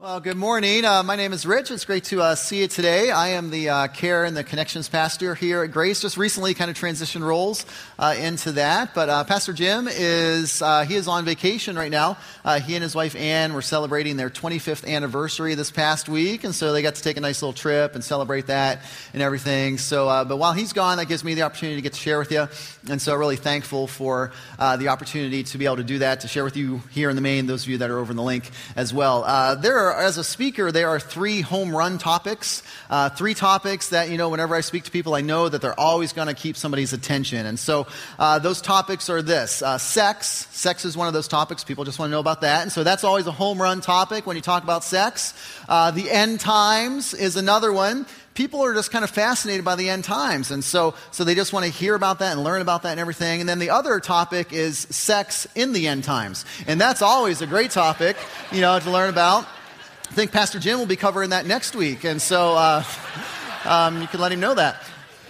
Well, good morning. Uh, my name is Rich. It's great to uh, see you today. I am the uh, care and the connections pastor here at Grace. Just recently, kind of transitioned roles uh, into that. But uh, Pastor Jim is uh, he is on vacation right now. he and his wife Ann were celebrating their 25th anniversary this past week, and so they got to take a nice little trip and celebrate that and everything. So, but while he's gone, that gives me the opportunity to get to share with you, and so really thankful for the opportunity to be able to do that to share with you here in the main. Those of you that are over in the link as well. there are, as a speaker, there are three home run topics. Uh, three topics that, you know, whenever I speak to people, I know that they're always going to keep somebody's attention. And so uh, those topics are this uh, sex. Sex is one of those topics. People just want to know about that. And so that's always a home run topic when you talk about sex. Uh, the end times is another one people are just kind of fascinated by the end times. And so, so they just want to hear about that and learn about that and everything. And then the other topic is sex in the end times. And that's always a great topic, you know, to learn about. I think Pastor Jim will be covering that next week. And so uh, um, you can let him know that.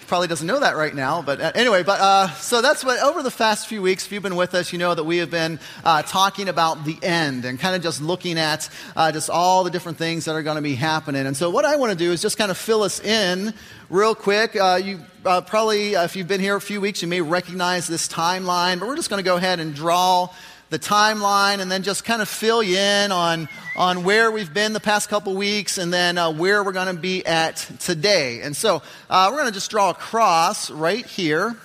Probably doesn't know that right now, but uh, anyway, but uh, so that's what over the past few weeks, if you've been with us, you know that we have been uh, talking about the end and kind of just looking at uh, just all the different things that are going to be happening. And so, what I want to do is just kind of fill us in real quick. You probably, if you've been here a few weeks, you may recognize this timeline, but we're just going to go ahead and draw the timeline and then just kind of fill you in on, on where we've been the past couple weeks and then uh, where we're going to be at today. And so uh, we're going to just draw a cross right here.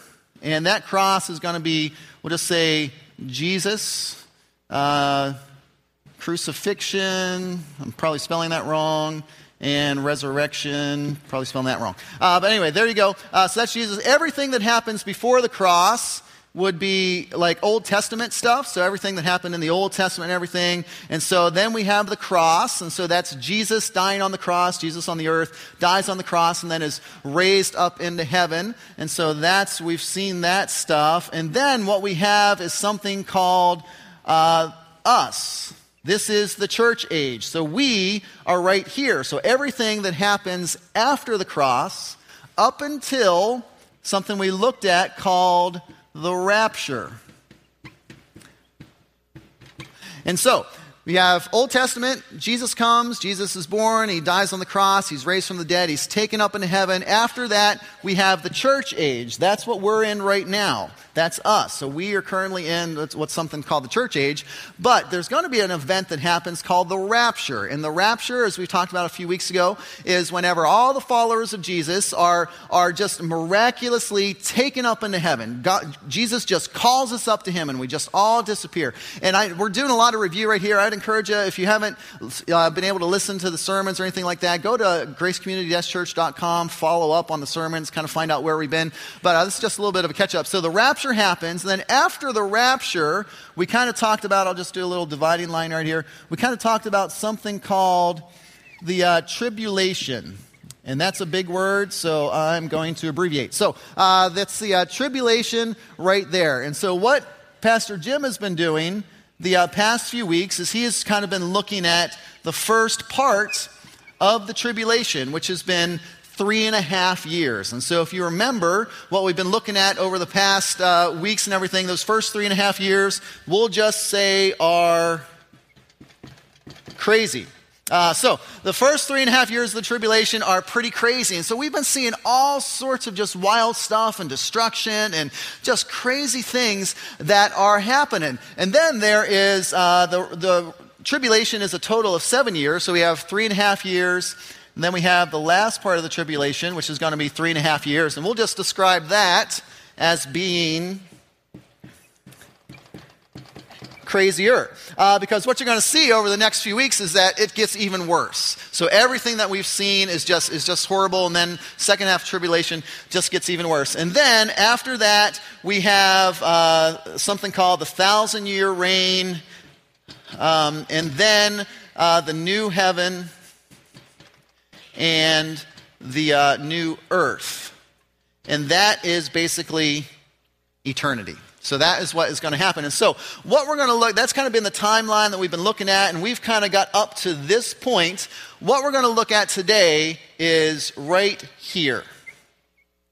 And that cross is going to be, we'll just say Jesus, uh, crucifixion. I'm probably spelling that wrong. And resurrection, probably spelling that wrong. Uh, but anyway, there you go. Uh, so that's Jesus. Everything that happens before the cross would be like Old Testament stuff, so everything that happened in the Old Testament and everything. And so then we have the cross, and so that's Jesus dying on the cross, Jesus on the earth, dies on the cross, and then is raised up into heaven. And so that's, we've seen that stuff. And then what we have is something called uh, us. This is the church age. So we are right here. So everything that happens after the cross, up until something we looked at called the rapture. And so, we have Old Testament, Jesus comes, Jesus is born, he dies on the cross, he's raised from the dead, he's taken up into heaven. After that, we have the church age. That's what we're in right now. That's us. So we are currently in what's something called the church age. But there's going to be an event that happens called the rapture. And the rapture, as we talked about a few weeks ago, is whenever all the followers of Jesus are, are just miraculously taken up into heaven. God, Jesus just calls us up to him and we just all disappear. And I, we're doing a lot of review right here. I'd encourage you, if you haven't uh, been able to listen to the sermons or anything like that, go to gracecommunity-church.com, follow up on the sermons, kind of find out where we've been. But uh, this is just a little bit of a catch up. So the rapture rapture happens. And then after the rapture, we kind of talked about, I'll just do a little dividing line right here. We kind of talked about something called the uh, tribulation. And that's a big word, so I'm going to abbreviate. So uh, that's the uh, tribulation right there. And so, what Pastor Jim has been doing the uh, past few weeks is he has kind of been looking at the first part of the tribulation, which has been three and a half years. And so, if you remember what we've been looking at over the past uh, weeks and everything, those first three and a half years, we'll just say are crazy. Uh, so, the first three and a half years of the tribulation are pretty crazy. And so, we've been seeing all sorts of just wild stuff and destruction and just crazy things that are happening. And then there is uh, the, the tribulation is a total of seven years. So, we have three and a half years and then we have the last part of the tribulation, which is going to be three and a half years. And we'll just describe that as being crazier. Uh, because what you're going to see over the next few weeks is that it gets even worse. So everything that we've seen is just, is just horrible. And then second half tribulation just gets even worse. And then after that, we have uh, something called the thousand year reign. Um, and then uh, the new heaven and the uh, new earth. And that is basically eternity. So that is what is going to happen. And so, what we're going to look, that's kind of been the timeline that we've been looking at, and we've kind of got up to this point. What we're going to look at today is right here.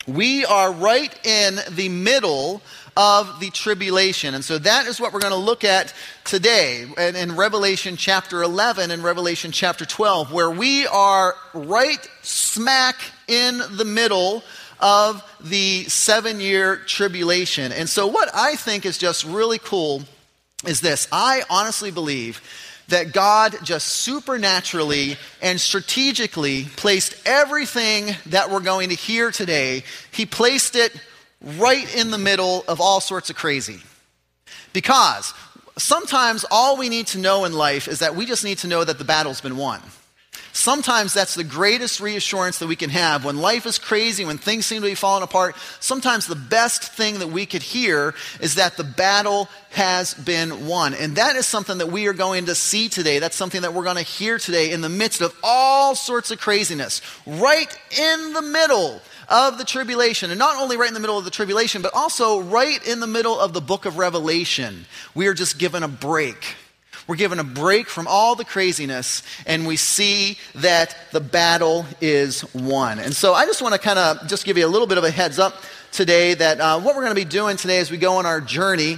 We are right in the middle of the tribulation. And so that is what we're going to look at today in, in Revelation chapter 11 and Revelation chapter 12, where we are right smack in the middle of the seven year tribulation. And so, what I think is just really cool is this I honestly believe that God just supernaturally and strategically placed everything that we're going to hear today, He placed it right in the middle of all sorts of crazy. Because sometimes all we need to know in life is that we just need to know that the battle's been won. Sometimes that's the greatest reassurance that we can have. When life is crazy, when things seem to be falling apart, sometimes the best thing that we could hear is that the battle has been won. And that is something that we are going to see today. That's something that we're going to hear today in the midst of all sorts of craziness. Right in the middle of the tribulation. And not only right in the middle of the tribulation, but also right in the middle of the book of Revelation. We are just given a break we're given a break from all the craziness, and we see that the battle is won. And so I just want to kind of just give you a little bit of a heads up today that uh, what we're going to be doing today as we go on our journey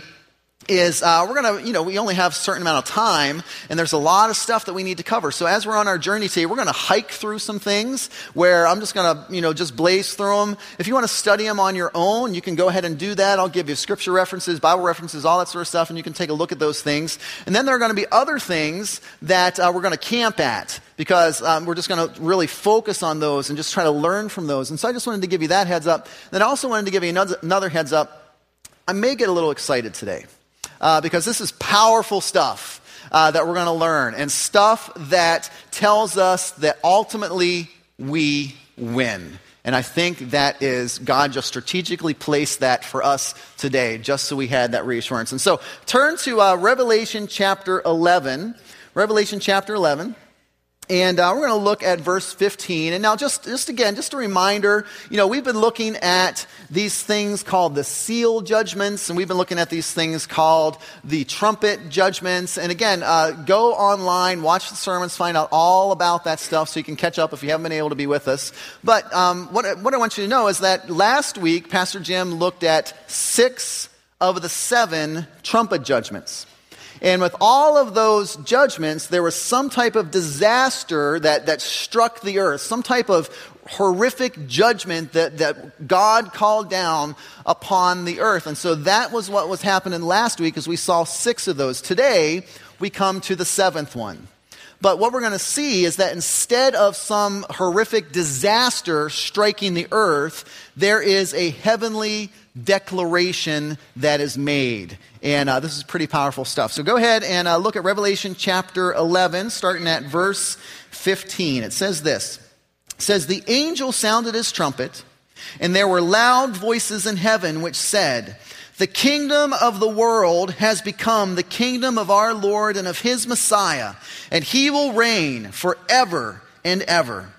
is uh, we're going to, you know, we only have a certain amount of time, and there's a lot of stuff that we need to cover. So as we're on our journey today, we're going to hike through some things where I'm just going to, you know, just blaze through them. If you want to study them on your own, you can go ahead and do that. I'll give you scripture references, Bible references, all that sort of stuff, and you can take a look at those things. And then there are going to be other things that uh, we're going to camp at because um, we're just going to really focus on those and just try to learn from those. And so I just wanted to give you that heads up. Then I also wanted to give you another, another heads up. I may get a little excited today uh, because this is powerful stuff uh, that we're going to learn and stuff that tells us that ultimately we win. And I think that is God just strategically placed that for us today, just so we had that reassurance. And so turn to uh, Revelation chapter 11. Revelation chapter 11. And uh, we're going to look at verse 15. And now, just, just again, just a reminder, you know, we've been looking at these things called the seal judgments, and we've been looking at these things called the trumpet judgments. And again, uh, go online, watch the sermons, find out all about that stuff so you can catch up if you haven't been able to be with us. But um, what, what I want you to know is that last week, Pastor Jim looked at six of the seven trumpet judgments. And with all of those judgments, there was some type of disaster that, that struck the earth, some type of horrific judgment that, that God called down upon the earth. And so that was what was happening last week as we saw six of those. Today, we come to the seventh one. But what we're going to see is that instead of some horrific disaster striking the earth, there is a heavenly declaration that is made. And uh, this is pretty powerful stuff. So go ahead and uh, look at Revelation chapter 11, starting at verse 15. It says this It says, The angel sounded his trumpet, and there were loud voices in heaven which said, The kingdom of the world has become the kingdom of our Lord and of his Messiah, and he will reign forever and ever.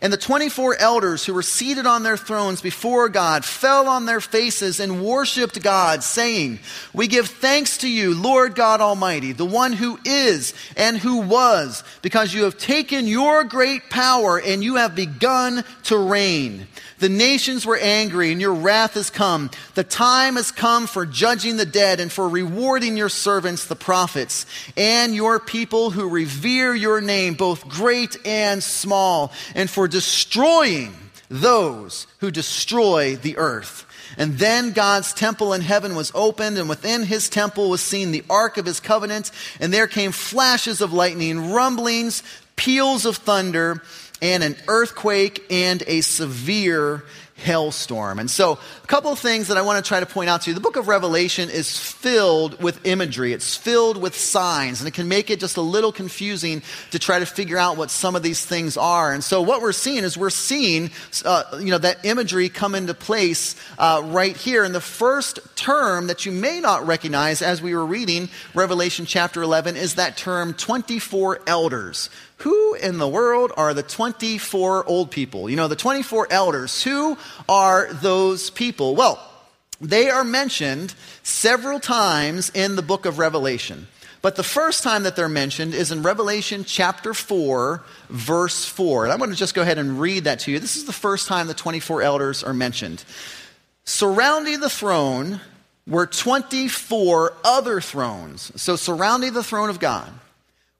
And the 24 elders who were seated on their thrones before God fell on their faces and worshiped God, saying, We give thanks to you, Lord God Almighty, the one who is and who was, because you have taken your great power and you have begun to reign. The nations were angry, and your wrath has come. The time has come for judging the dead and for rewarding your servants, the prophets, and your people who revere your name, both great and small, and for destroying those who destroy the earth. And then God's temple in heaven was opened, and within his temple was seen the ark of his covenant, and there came flashes of lightning, rumblings, peals of thunder and an earthquake and a severe hailstorm. And so, a couple of things that I want to try to point out to you. The book of Revelation is filled with imagery, it's filled with signs, and it can make it just a little confusing to try to figure out what some of these things are. And so, what we're seeing is we're seeing uh, you know, that imagery come into place uh, right here. And the first term that you may not recognize as we were reading Revelation chapter 11 is that term 24 elders. Who in the world are the 24 old people? You know, the 24 elders. Who are those people? Well, they are mentioned several times in the book of Revelation. But the first time that they're mentioned is in Revelation chapter 4, verse 4. And I'm going to just go ahead and read that to you. This is the first time the 24 elders are mentioned. Surrounding the throne were 24 other thrones. So, surrounding the throne of God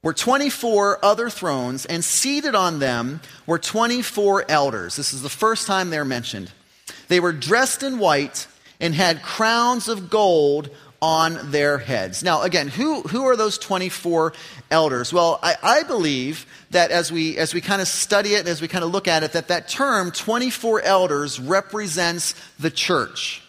were 24 other thrones, and seated on them were 24 elders. This is the first time they're mentioned. They were dressed in white and had crowns of gold on their heads. Now, again, who, who are those 24 elders? Well, I, I believe that as we, as we kind of study it and as we kind of look at it, that that term, 24 elders, represents the church.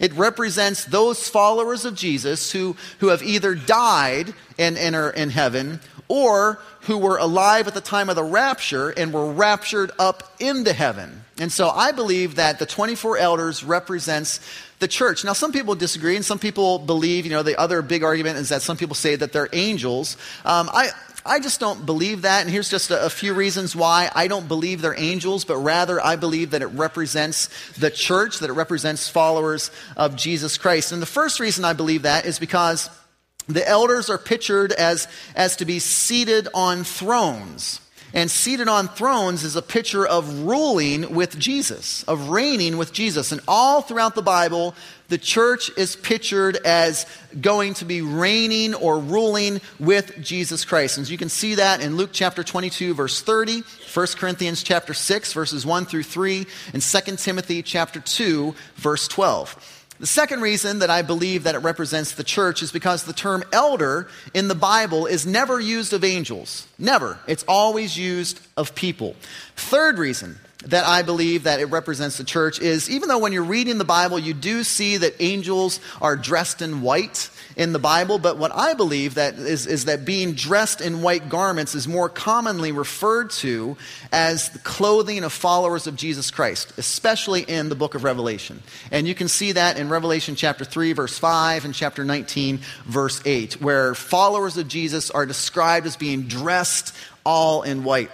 It represents those followers of Jesus who, who have either died and, and are in heaven or who were alive at the time of the rapture and were raptured up into heaven. And so I believe that the 24 elders represents the church. Now, some people disagree, and some people believe, you know, the other big argument is that some people say that they're angels. Um, I, I just don't believe that, and here's just a, a, few reasons why I don't believe they're angels, but rather I believe that it represents the church, that it represents followers of Jesus Christ. And the first reason I believe that is because the elders are pictured as, as to be seated on thrones. And seated on thrones is a picture of ruling with Jesus, of reigning with Jesus. And all throughout the Bible, the church is pictured as going to be reigning or ruling with Jesus Christ. And you can see that in Luke chapter 22, verse 30, 1 Corinthians chapter 6, verses 1 through 3, and 2 Timothy chapter 2, verse 12. The second reason that I believe that it represents the church is because the term elder in the Bible is never used of angels. Never. It's always used of people. Third reason that I believe that it represents the church is even though when you're reading the Bible, you do see that angels are dressed in white in the Bible, but what I believe that is, is that being dressed in white garments is more commonly referred to as the clothing of followers of Jesus Christ, especially in the book of Revelation. And you can see that in Revelation chapter 3, verse 5, and chapter 19, verse 8, where followers of Jesus are described as being dressed all in white.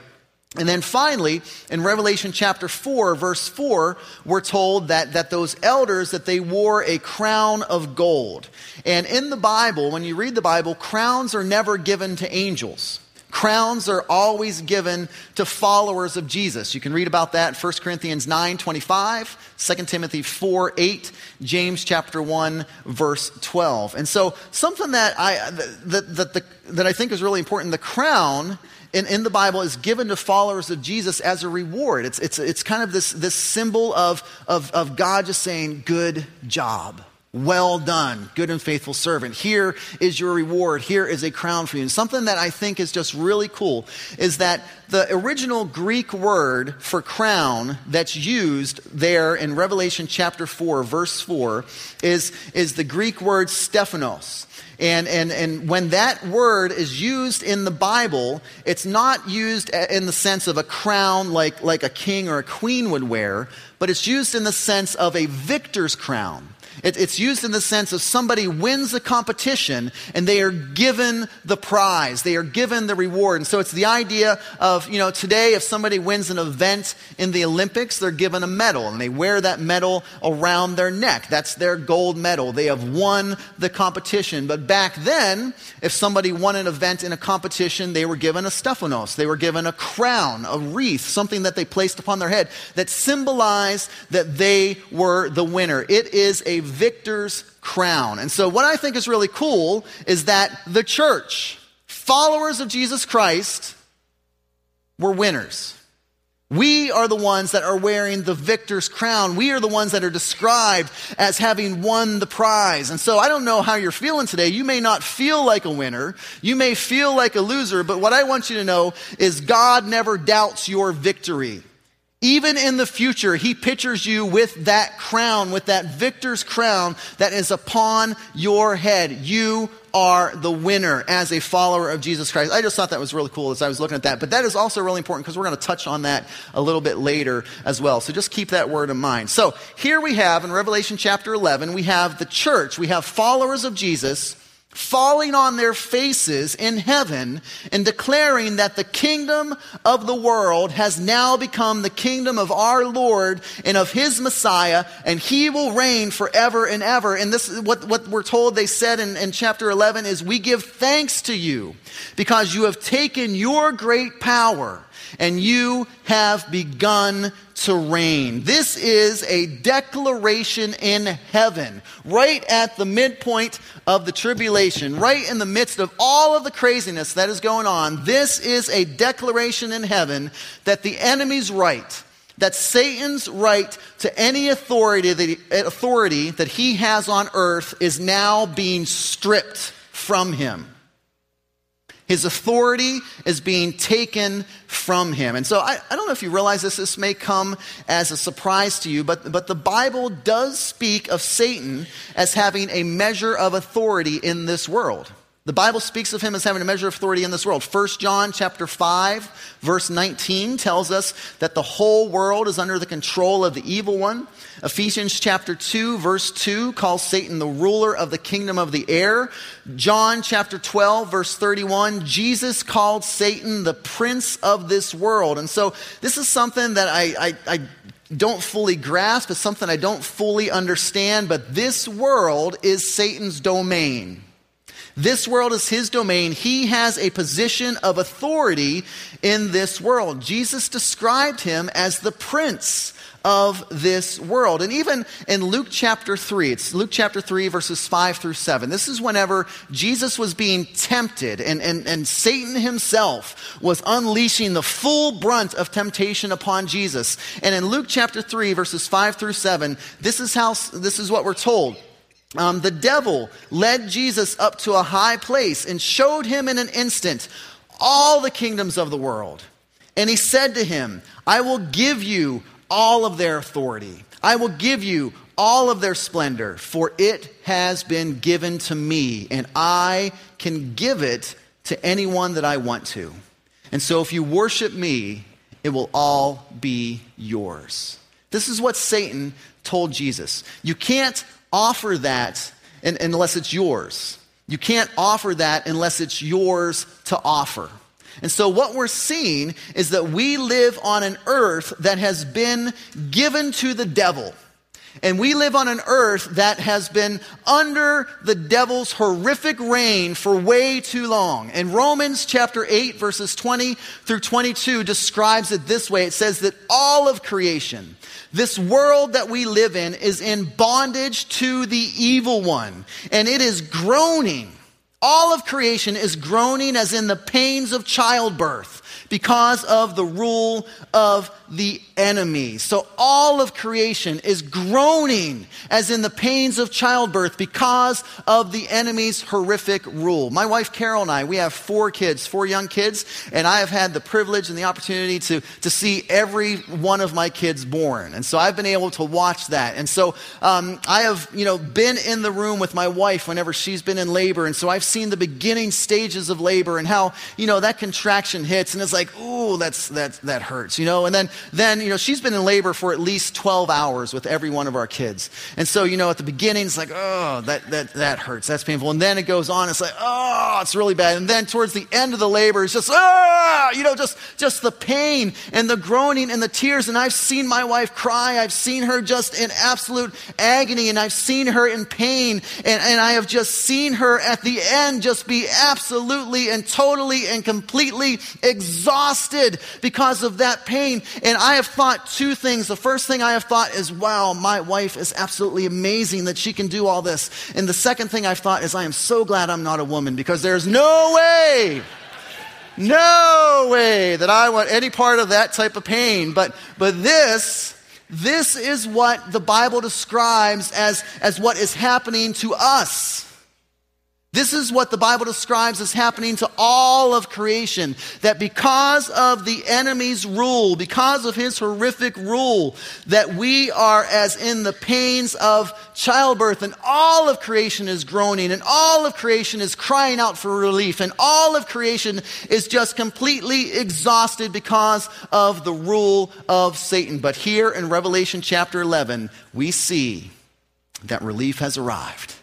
And then finally, in Revelation chapter 4, verse 4, we're told that, that those elders, that they wore a crown of gold. And in the Bible, when you read the Bible, crowns are never given to angels. Crowns are always given to followers of Jesus. You can read about that in 1 Corinthians 9, 25, 2 Timothy 4, 8, James chapter 1, verse 12. And so something that I, that, that, that, that I think is really important, the crown in, in the Bible is given to followers of Jesus as a reward. It's, it's, it's kind of this, this symbol of, of, of God just saying, good job. Well done, good and faithful servant. Here is your reward. Here is a crown for you. And something that I think is just really cool is that the original Greek word for crown that's used there in Revelation chapter 4, verse 4, is, is the Greek word stephanos. And, and, and when that word is used in the Bible, it's not used in the sense of a crown like, like a king or a queen would wear, but it's used in the sense of a victor's crown. It, it's used in the sense of somebody wins a competition and they are given the prize. They are given the reward. And so it's the idea of, you know, today if somebody wins an event in the Olympics, they're given a medal and they wear that medal around their neck. That's their gold medal. They have won the competition. But back then, if somebody won an event in a competition, they were given a stephanos. They were given a crown, a wreath, something that they placed upon their head that symbolized that they were the winner. It is a victor's crown. And so, what I think is really cool is that the church, followers of Jesus Christ, were winners. We are the ones that are wearing the victor's crown. We are the ones that are described as having won the prize. And so I don't know how you're feeling today. You may not feel like a winner. You may feel like a loser, but what I want you to know is God never doubts your victory. Even in the future, he pictures you with that crown, with that victor's crown that is upon your head. You are the winner as a follower of Jesus Christ. I just thought that was really cool as I was looking at that. But that is also really important because we're going to touch on that a little bit later as well. So just keep that word in mind. So here we have in Revelation chapter 11, we have the church, we have followers of Jesus falling on their faces in heaven and declaring that the kingdom of the world has now become the kingdom of our Lord and of his Messiah, and he will reign forever and ever. And this is what, what we're told they said in, in chapter 11 is, We give thanks to you because you have taken your great power and you have begun to reign. This is a declaration in heaven, right at the midpoint of the tribulation, right in the midst of all of the craziness that is going on. This is a declaration in heaven that the enemy's right, that Satan's right to any authority that, authority that he has on earth is now being stripped from him. His authority is being taken from him. And so I, I, don't know if you realize this, this may come as a surprise to you, but, but the Bible does speak of Satan as having a measure of authority in this world. The Bible speaks of him as having a measure of authority in this world. 1 John chapter 5 verse 19 tells us that the whole world is under the control of the evil one. Ephesians chapter 2 verse 2 calls Satan the ruler of the kingdom of the air. John chapter 12 verse 31 Jesus called Satan the prince of this world. And so this is something that I, I, I don't fully grasp. It's something I don't fully understand, but this world is Satan's domain. This world is his domain. He has a position of authority in this world. Jesus described him as the prince of this world. And even in Luke chapter 3, it's Luke chapter 3, verses 5 through 7. This is whenever Jesus was being tempted and, and, and Satan himself was unleashing the full brunt of temptation upon Jesus. And in Luke chapter 3, verses 5 through 7, this is, how, this is what we're told. Um, the devil led Jesus up to a high place and showed him in an instant all the kingdoms of the world. And he said to him, I will give you all of their authority. I will give you all of their splendor, for it has been given to me, and I can give it to anyone that I want to. And so if you worship me, it will all be yours. This is what Satan told Jesus. You can't offer that unless it's yours. You can't offer that unless it's yours to offer. And so, what we're seeing is that we live on an earth that has been given to the devil. And we live on an earth that has been under the devil's horrific reign for way too long. And Romans chapter 8, verses 20 through 22 describes it this way it says that all of creation, this world that we live in, is in bondage to the evil one, and it is groaning. All of creation is groaning as in the pains of childbirth because of the rule of the enemy. So all of creation is groaning as in the pains of childbirth because of the enemy's horrific rule. My wife Carol and I, we have four kids, four young kids, and I have had the privilege and the opportunity to, to see every one of my kids born. And so I've been able to watch that. And so um, I have, you know, been in the room with my wife whenever she's been in labor. And so I've seen the beginning stages of labor and how, you know, that contraction hits and it's like, like, ooh, that's, that, that hurts, you know? And then, then, you know, she's been in labor for at least 12 hours with every one of our kids. And so, you know, at the beginning, it's like, oh, that, that, that hurts. That's painful. And then it goes on. It's like, oh, it's really bad. And then towards the end of the labor, it's just, ah, you know, just, just the pain and the groaning and the tears. And I've seen my wife cry. I've seen her just in absolute agony and I've seen her in pain. And, and I have just seen her at the end just be absolutely and totally and completely exhausted exhausted because of that pain. And I have thought two things. The first thing I have thought is, wow, my wife is absolutely amazing that she can do all this. And the second thing I've thought is, I am so glad I'm not a woman because there's no way. No way that I want any part of that type of pain. But, but this, this is what the Bible describes as, as what is happening to us. This is what the Bible describes as happening to all of creation. That because of the enemy's rule, because of his horrific rule, that we are as in the pains of childbirth, and all of creation is groaning, and all of creation is crying out for relief, and all of creation is just completely exhausted because of the rule of Satan. But here in Revelation chapter 11, we see that relief has arrived.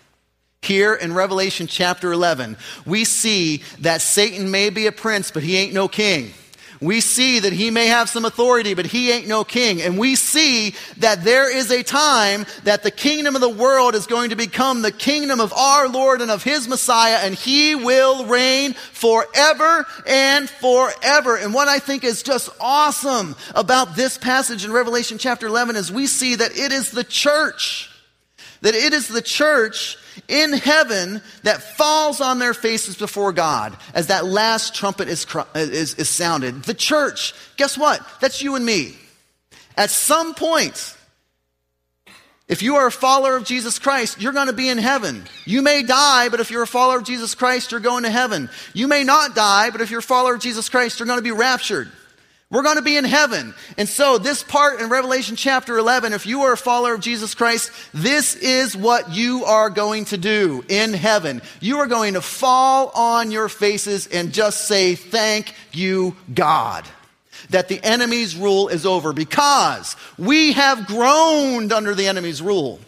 Here in Revelation chapter 11, we see that Satan may be a prince, but he ain't no king. We see that he may have some authority, but he ain't no king. And we see that there is a time that the kingdom of the world is going to become the kingdom of our Lord and of his Messiah, and he will reign forever and forever. And what I think is just awesome about this passage in Revelation chapter 11 is we see that it is the church, that it is the church in heaven that falls on their faces before God as that last trumpet is, is, is sounded. The church, guess what? That's you and me. At some point, if you are a follower of Jesus Christ, you're going to be in heaven. You may die, but if you're a follower of Jesus Christ, you're going to heaven. You may not die, but if you're a follower of Jesus Christ, you're going to be raptured. We're going to be in heaven. And so, this part in Revelation chapter 11, if you are a follower of Jesus Christ, this is what you are going to do in heaven. You are going to fall on your faces and just say, Thank you, God, that the enemy's rule is over because we have groaned under the enemy's rule.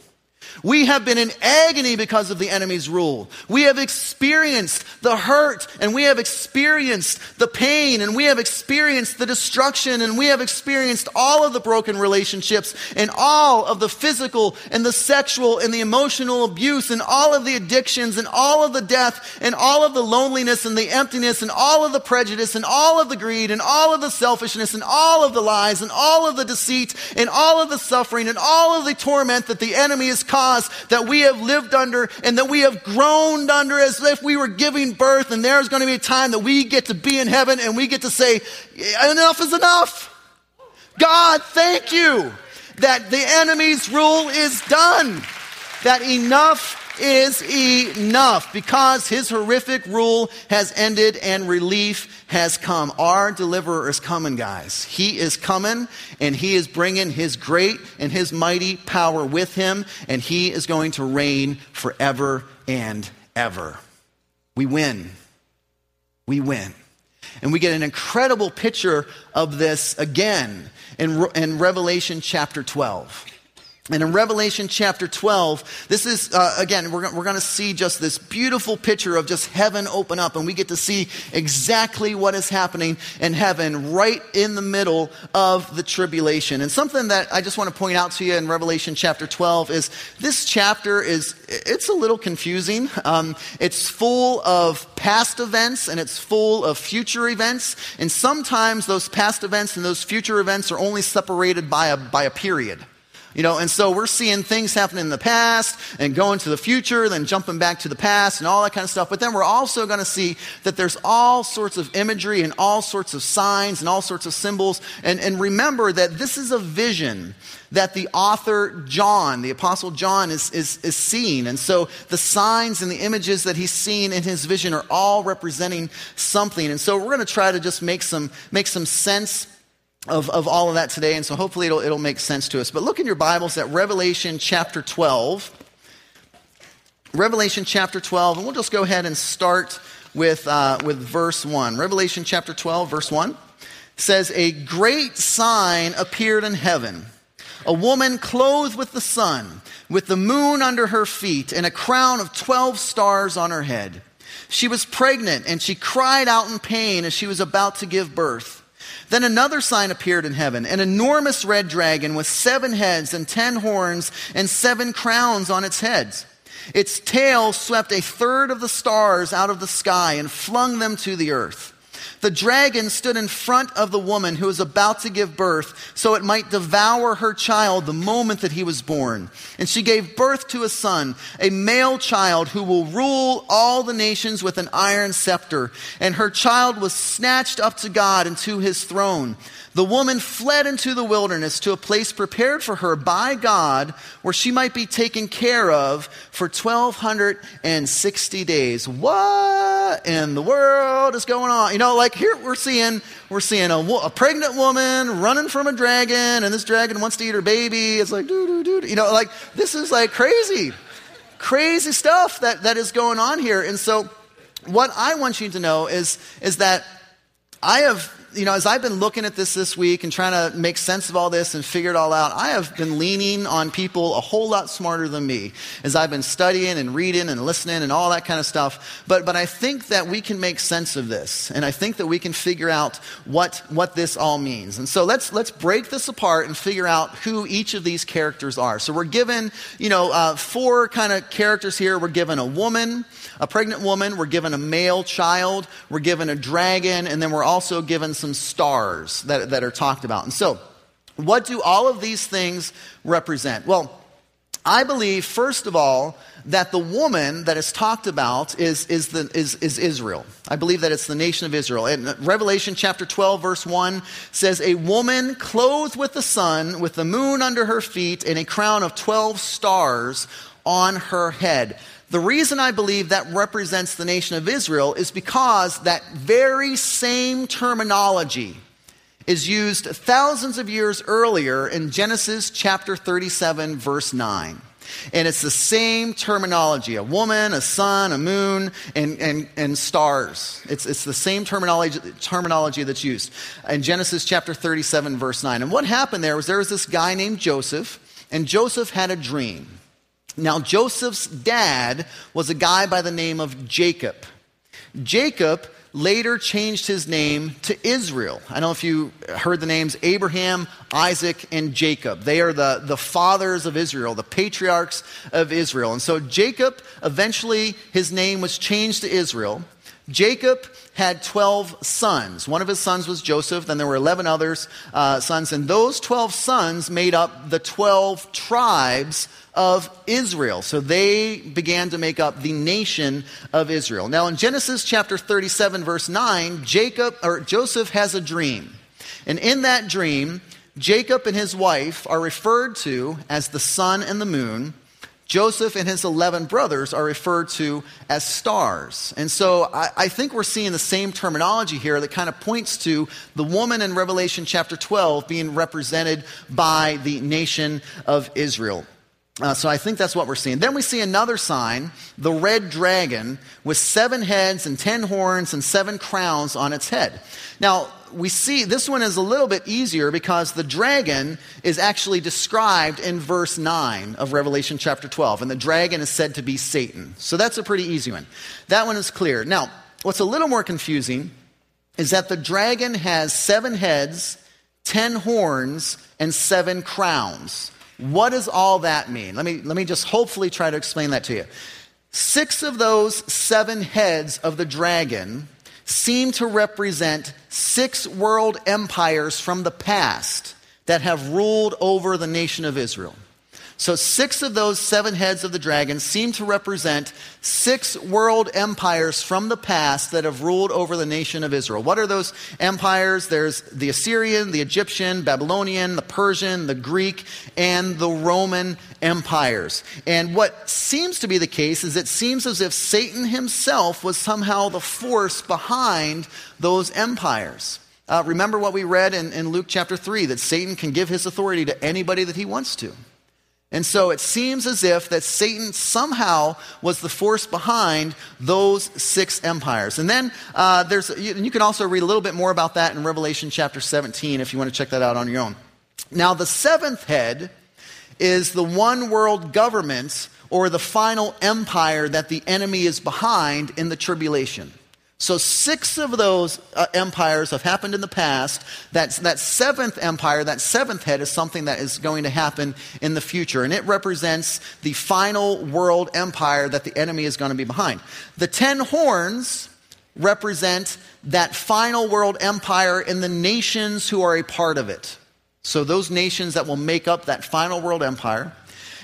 We have been in agony because of the enemy's rule. We have experienced the hurt and we have experienced the pain and we have experienced the destruction and we have experienced all of the broken relationships and all of the physical and the sexual and the emotional abuse and all of the addictions and all of the death and all of the loneliness and the emptiness and all of the prejudice and all of the greed and all of the selfishness and all of the lies and all of the deceit and all of the suffering and all of the torment that the enemy has caused that we have lived under and that we have groaned under as if we were giving birth. And there's going to be a time that we get to be in heaven and we get to say, enough is enough. God, thank you that the enemy's rule is done, that enough is enough because his horrific rule has ended and relief has come. Our deliverer is coming, guys. He is coming and he is bringing his great and his mighty power with him, and he is going to reign forever and ever. We win. We win. And we get an incredible picture of this again in, in Revelation chapter 12. And in Revelation chapter 12, this is, uh, again, we're, we're going to see just this beautiful picture of just heaven open up, and we get to see exactly what is happening in heaven right in the middle of the tribulation. And something that I just want to point out to you in Revelation chapter 12 is this chapter is, it's a little confusing. Um, it's full of past events and it's full of future events. And sometimes those past events and those future events are only separated by a, by a period. You know, and so we're seeing things happening in the past and going to the future, then jumping back to the past and all that kind of stuff. But then we're also going to see that there's all sorts of imagery and all sorts of signs and all sorts of symbols. And, and remember that this is a vision that the author John, the apostle John, is, is, is seeing. And so the signs and the images that he's seeing in his vision are all representing something. And so we're going to try to just make some, make some sense of, of all of that today, and so hopefully it'll, it'll make sense to us. But look in your Bibles at Revelation chapter 12. Revelation chapter 12, and we'll just go ahead and start with, uh, with verse 1. Revelation chapter 12, verse 1 says, A great sign appeared in heaven a woman clothed with the sun, with the moon under her feet, and a crown of 12 stars on her head. She was pregnant, and she cried out in pain as she was about to give birth. Then another sign appeared in heaven an enormous red dragon with seven heads and ten horns and seven crowns on its heads. Its tail swept a third of the stars out of the sky and flung them to the earth. The dragon stood in front of the woman who was about to give birth so it might devour her child the moment that he was born. And she gave birth to a son, a male child who will rule all the nations with an iron scepter. And her child was snatched up to God and to his throne. The woman fled into the wilderness to a place prepared for her by God where she might be taken care of for 1260 days. What in the world is going on? You know, like here we're seeing we're seeing a, a pregnant woman running from a dragon and this dragon wants to eat her baby. It's like doo doo doo. You know, like this is like crazy. Crazy stuff that that is going on here. And so what I want you to know is is that I have you know, as I've been looking at this this week and trying to make sense of all this and figure it all out, I have been leaning on people a whole lot smarter than me as I've been studying and reading and listening and all that kind of stuff. But, but I think that we can make sense of this. And I think that we can figure out what, what this all means. And so let's, let's break this apart and figure out who each of these characters are. So we're given, you know, uh, four kind of characters here. We're given a woman, a pregnant woman. We're given a male child. We're given a dragon. And then we're also given some stars that, that are talked about. And so, what do all of these things represent? Well, I believe, first of all, that the woman that is talked about is, is, the, is, is Israel. I believe that it's the nation of Israel. And Revelation chapter 12, verse 1 says, A woman clothed with the sun, with the moon under her feet, and a crown of 12 stars on her head. The reason I believe that represents the nation of Israel is because that very same terminology is used thousands of years earlier in Genesis chapter 37, verse 9. And it's the same terminology a woman, a sun, a moon, and, and, and stars. It's, it's the same terminology, terminology that's used in Genesis chapter 37, verse 9. And what happened there was there was this guy named Joseph, and Joseph had a dream. Now, Joseph's dad was a guy by the name of Jacob. Jacob later changed his name to Israel. I don't know if you heard the names Abraham, Isaac, and Jacob. They are the, the fathers of Israel, the patriarchs of Israel. And so Jacob, eventually, his name was changed to Israel. Jacob had 12 sons. One of his sons was Joseph, then there were 11 others uh, sons, and those 12 sons made up the 12 tribes of Israel. So they began to make up the nation of Israel. Now in Genesis chapter 37 verse 9, Jacob or Joseph has a dream. And in that dream, Jacob and his wife are referred to as the sun and the moon. Joseph and his 11 brothers are referred to as stars. And so I, I, think we're seeing the same terminology here that kind of points to the woman in Revelation chapter 12 being represented by the nation of Israel. Uh, so I think that's what we're seeing. Then we see another sign, the red dragon, with seven heads and ten horns and seven crowns on its head. Now, we see this one is a little bit easier because the dragon is actually described in verse 9 of Revelation chapter 12, and the dragon is said to be Satan. So that's a pretty easy one. That one is clear. Now, what's a little more confusing is that the dragon has seven heads, ten horns, and seven crowns. What does all that mean? Let me, let me just hopefully try to explain that to you. Six of those seven heads of the dragon seem to represent six world empires from the past that have ruled over the nation of Israel. So, six of those seven heads of the dragon seem to represent six world empires from the past that have ruled over the nation of Israel. What are those empires? There's the Assyrian, the Egyptian, Babylonian, the Persian, the Greek, and the Roman empires. And what seems to be the case is it seems as if Satan himself was somehow the force behind those empires. Uh, remember what we read in, in Luke chapter 3 that Satan can give his authority to anybody that he wants to. And so it seems as if that Satan somehow was the force behind those six empires. And then uh, there's, you, you can also read a little bit more about that in Revelation chapter 17 if you want to check that out on your own. Now, the seventh head is the one world government or the final empire that the enemy is behind in the tribulation. So, six of those uh, empires have happened in the past. That's, that seventh empire, that seventh head, is something that is going to happen in the future. And it represents the final world empire that the enemy is going to be behind. The ten horns represent that final world empire and the nations who are a part of it. So, those nations that will make up that final world empire.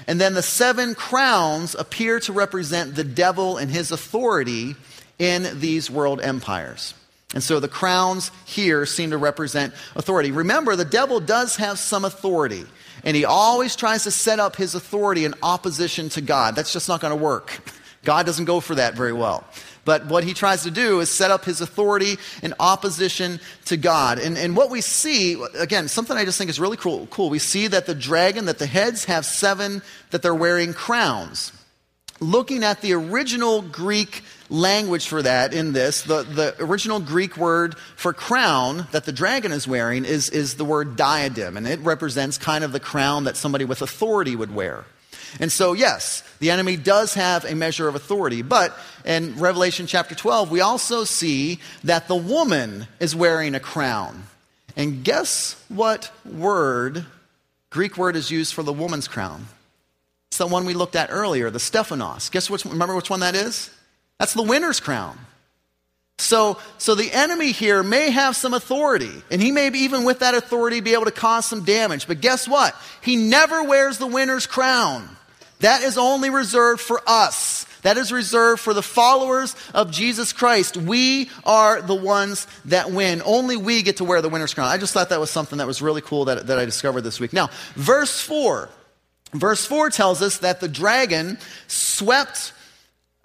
And then the seven crowns appear to represent the devil and his authority in these world empires. And so the crowns here seem to represent authority. Remember, the devil does have some authority, and he always tries to set up his authority in opposition to God. That's just not going to work. God doesn't go for that very well. But what he tries to do is set up his authority in opposition to God. And, and what we see, again, something I just think is really cool, cool. We see that the dragon, that the heads have seven, that they're wearing crowns. looking at the original Greek language for that in this, the, the original Greek word for crown that the dragon is wearing is, is the word diadem, and it represents kind of the crown that somebody with authority would wear. And so, yes, the enemy does have a measure of authority. But in Revelation chapter 12, we also see that the woman is wearing a crown. And guess what word, Greek word, is used for the woman's crown? It's the one we looked at earlier, the Stephanos. Guess which, remember which one that is? That's the winner's crown. So, so the enemy here may have some authority, and he may be, even with that authority be able to cause some damage. But guess what? He never wears the winner's crown. That is only reserved for us. That is reserved for the followers of Jesus Christ. We are the ones that win. Only we get to wear the winner's crown. I just thought that was something that was really cool that, that I discovered this week. Now, verse 4. Verse 4 tells us that the dragon swept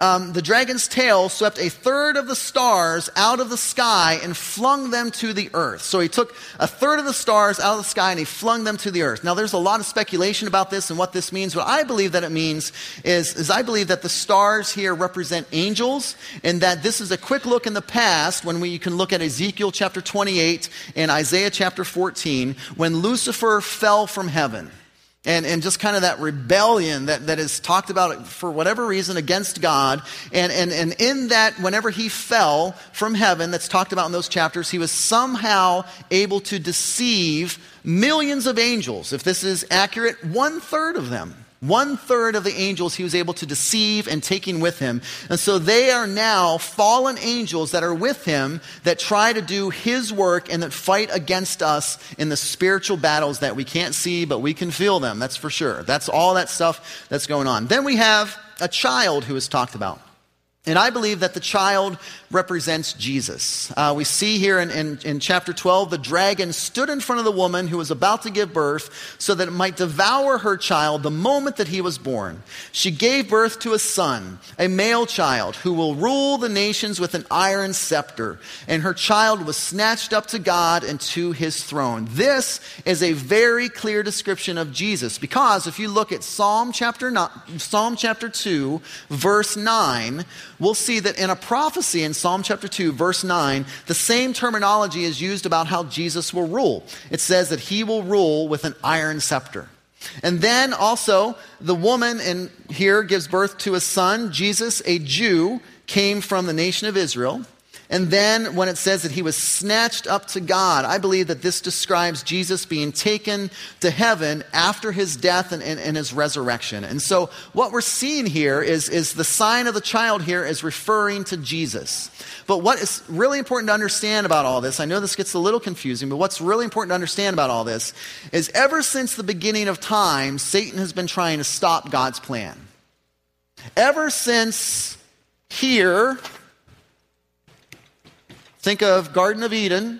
um, the dragon's tail swept a third of the stars out of the sky and flung them to the earth. So he took a third of the stars out of the sky and he flung them to the earth. Now, there's a lot of speculation about this and what this means. What I believe that it means is, is I believe that the stars here represent angels and that this is a quick look in the past when we, you can look at Ezekiel chapter 28 and Isaiah chapter 14 when Lucifer fell from heaven and, and just kind of that rebellion that, that is talked about for whatever reason against God. And, and, and in that, whenever he fell from heaven, that's talked about in those chapters, he was somehow able to deceive millions of angels. If this is accurate, one third of them. One third of the angels he was able to deceive and taking with him. And so they are now fallen angels that are with him that try to do his work and that fight against us in the spiritual battles that we can't see, but we can feel them. That's for sure. That's all that stuff that's going on. Then we have a child who is talked about. And I believe that the child represents Jesus. Uh, we see here in, in, in, chapter 12 the dragon stood in front of the woman who was about to give birth so that it might devour her child the moment that he was born. She gave birth to a son, a male child, who will rule the nations with an iron scepter. And her child was snatched up to God and to his throne. This is a very clear description of Jesus because if you look at Psalm chapter, Psalm chapter 2, verse 9, we'll see that in a prophecy in Psalm chapter 2, verse 9, the same terminology is used about how Jesus will rule. It says that he will rule with an iron scepter. And then also, the woman in here gives birth to a son. Jesus, a Jew, came from the nation of Israel. And then when it says that he was snatched up to God, I believe that this describes Jesus being taken to heaven after his death and, and, and, his resurrection. And so what we're seeing here is, is the sign of the child here is referring to Jesus. But what is really important to understand about all this, I know this gets a little confusing, but what's really important to understand about all this is ever since the beginning of time, Satan has been trying to stop God's plan. Ever since here, Think of Garden of Eden,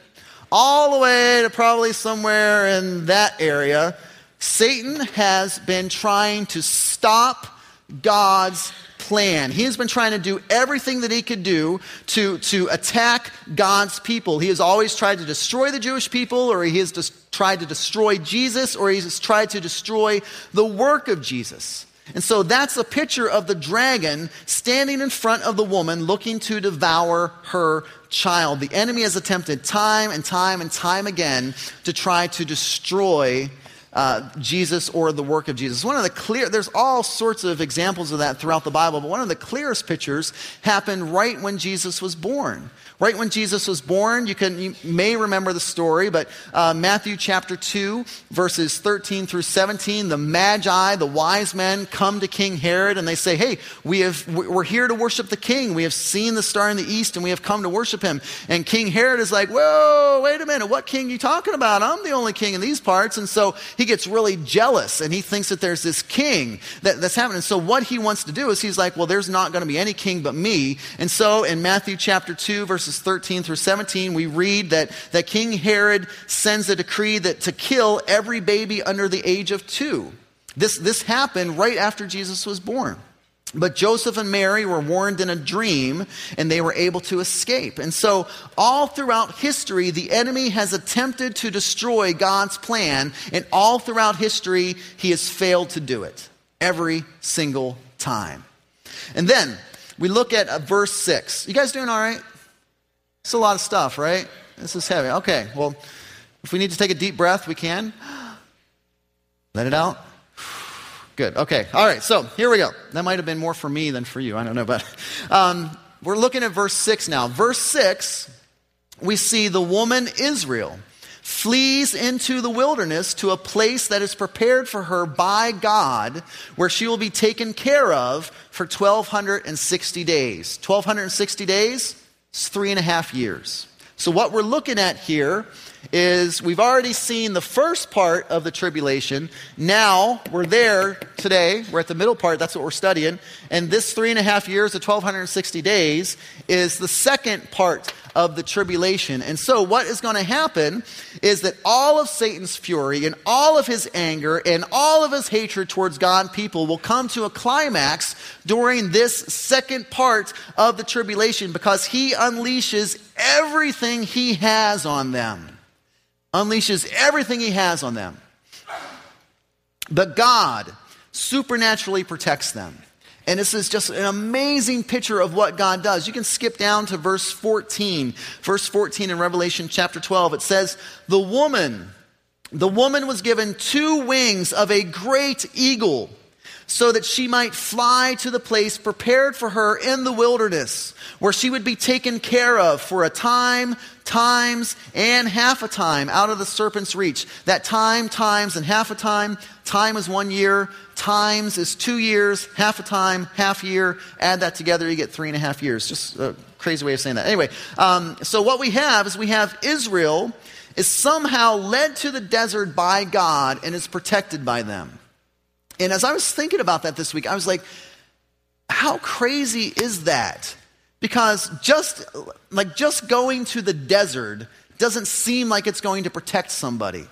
all the way to probably somewhere in that area. Satan has been trying to stop God's plan. He has been trying to do everything that he could do to, to attack God's people. He has always tried to destroy the Jewish people, or he has just tried to destroy Jesus, or he has tried to destroy the work of Jesus. And so that's a picture of the dragon standing in front of the woman looking to devour her child. The enemy has attempted time and time and time again to try to destroy uh, Jesus or the work of Jesus. One of the clear, there's all sorts of examples of that throughout the Bible, but one of the clearest pictures happened right when Jesus was born. Right when Jesus was born, you, can, you may remember the story, but uh, Matthew chapter 2, verses 13 through 17, the Magi, the wise men, come to King Herod and they say, Hey, we have, we're here to worship the king. We have seen the star in the east and we have come to worship him. And King Herod is like, Whoa, wait a minute. What king are you talking about? I'm the only king in these parts. And so he gets really jealous and he thinks that there's this king that, that's happening. So what he wants to do is he's like, Well, there's not going to be any king but me. And so in Matthew chapter 2, verses verses 13 through 17, we read that, that King Herod sends a decree that to kill every baby under the age of two. This, this happened right after Jesus was born. But Joseph and Mary were warned in a dream and they were able to escape. And so, all throughout history, the enemy has attempted to destroy God's plan, and all throughout history, he has failed to do it every single time. And then we look at uh, verse 6. You guys doing all right? It's a lot of stuff, right? This is heavy. Okay, well, if we need to take a deep breath, we can. Let it out. Good. Okay. All right. So here we go. That might have been more for me than for you. I don't know. But um, we're looking at verse 6 now. Verse 6, we see the woman Israel flees into the wilderness to a place that is prepared for her by God, where she will be taken care of for 1,260 days. 1,260 days is three and a half years. So, what we're looking at here is we've already seen the first part of the tribulation. Now we're there today. We're at the middle part. That's what we're studying. And this three and a half years, the 1,260 days, is the second part of the tribulation. And so, what is going to happen is that all of Satan's fury and all of his anger and all of his hatred towards God and people will come to a climax during this second part of the tribulation because he unleashes everything he has on them. Unleashes everything he has on them. But God supernaturally protects them. And this is just an amazing picture of what God does. You can skip down to verse 14. Verse 14 in Revelation chapter 12. It says, The woman, the woman was given two wings of a great eagle so that she might fly to the place prepared for her in the wilderness, where she would be taken care of for a time, times, and half a time out of the serpent's reach. That time, times, and half a time, time is one year, times is two years, half a time, half year. Add that together, you get three and a half years. Just a crazy way of saying that. Anyway, um, so what we have is we have Israel is somehow led to the desert by God and is protected by them. And as I was thinking about that this week, I was like, how crazy is that? Because just like just going to the desert doesn't seem like it's going to protect somebody.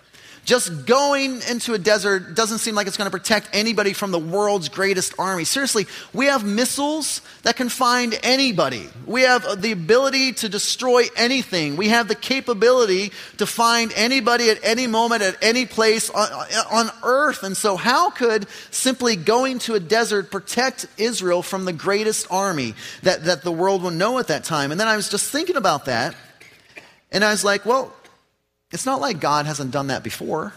Just going into a desert doesn't seem like it's going to protect anybody from the world's greatest army. Seriously, we have missiles that can find anybody. We have the ability to destroy anything. We have the capability to find anybody at any moment, at any place on, on earth. And so, how could simply going to a desert protect Israel from the greatest army that, that the world will know at that time? And then I was just thinking about that, and I was like, well, it's not like God hasn't done that before.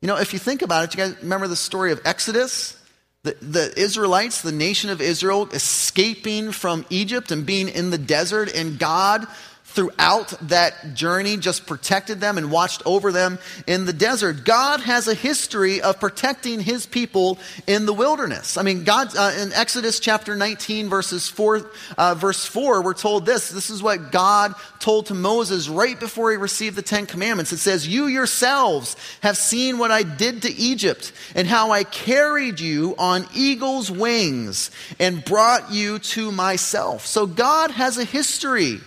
You know, if you think about it, you guys remember the story of Exodus? The, the Israelites, the nation of Israel, escaping from Egypt and being in the desert, and God throughout that journey just protected them and watched over them in the desert. God has a history of protecting his people in the wilderness. I mean, God, uh, in Exodus chapter 19, verses 4, uh, verse 4, we're told this. This is what God told to Moses right before he received the Ten Commandments. It says, You yourselves have seen what I did to Egypt and how I carried you on eagle's wings and brought you to myself. So God has a history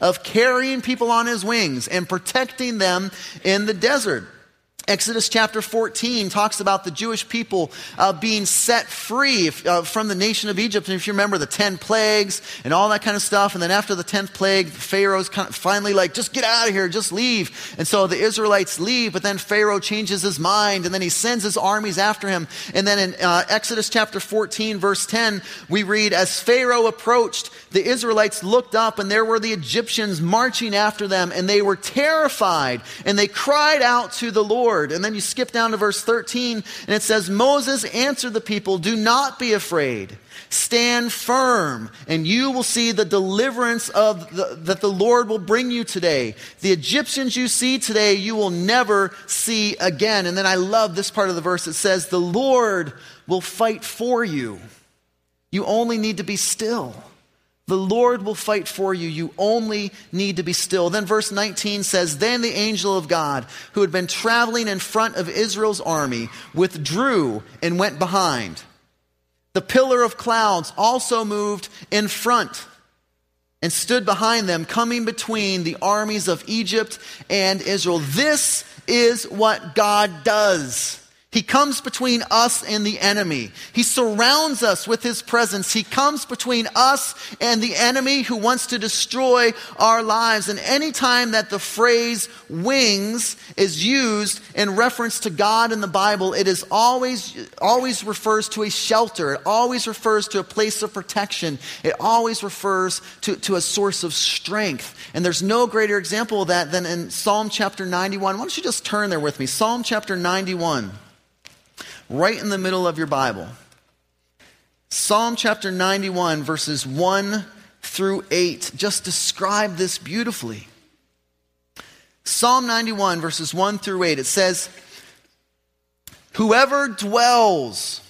of carrying people on his wings and protecting them in the desert. Exodus chapter 14 talks about the Jewish people uh, being set free uh, from the nation of Egypt. And if you remember the 10 plagues and all that kind of stuff, and then after the 10th plague, Pharaoh's kind of finally like, just get out of here, just leave. And so the Israelites leave, but then Pharaoh changes his mind, and then he sends his armies after him. And then in uh, Exodus chapter 14, verse 10, we read, As Pharaoh approached, the Israelites looked up, and there were the Egyptians marching after them, and they were terrified, and they cried out to the Lord. And then you skip down to verse 13, and it says, Moses answered the people, Do not be afraid. Stand firm, and you will see the deliverance of the, that the Lord will bring you today. The Egyptians you see today, you will never see again. And then I love this part of the verse. It says, The Lord will fight for you. You only need to be still. The Lord will fight for you. You only need to be still. Then verse 19 says, Then the angel of God, who had been traveling in front of Israel's army, withdrew and went behind. The pillar of clouds also moved in front and stood behind them, coming between the armies of Egypt and Israel. This is what God does. He comes between us and the enemy. He surrounds us with his presence. He comes between us and the enemy who wants to destroy our lives. And anytime that the phrase wings is used in reference to God in the Bible, it is always, always refers to a shelter. It always refers to a place of protection. It always refers to, to a source of strength. And there's no greater example of that than in Psalm chapter 91. Why don't you just turn there with me? Psalm chapter 91 right in the middle of your Bible. Psalm chapter 91, verses 1 through 8, just describe this beautifully. Psalm 91, verses 1 through 8, it says, Whoever dwells,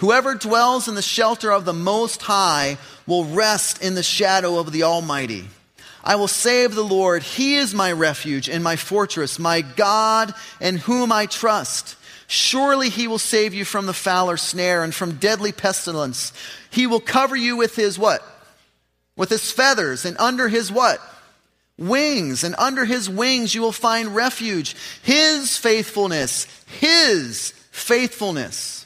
whoever dwells in the shelter of the Most High will rest in the shadow of the Almighty. I will say of the Lord, He is my refuge and my fortress, my God in whom I trust. Surely he will save you from the fowler snare and from deadly pestilence. He will cover you with his what? With his feathers and under his what? Wings. And under his wings you will find refuge. His faithfulness. His faithfulness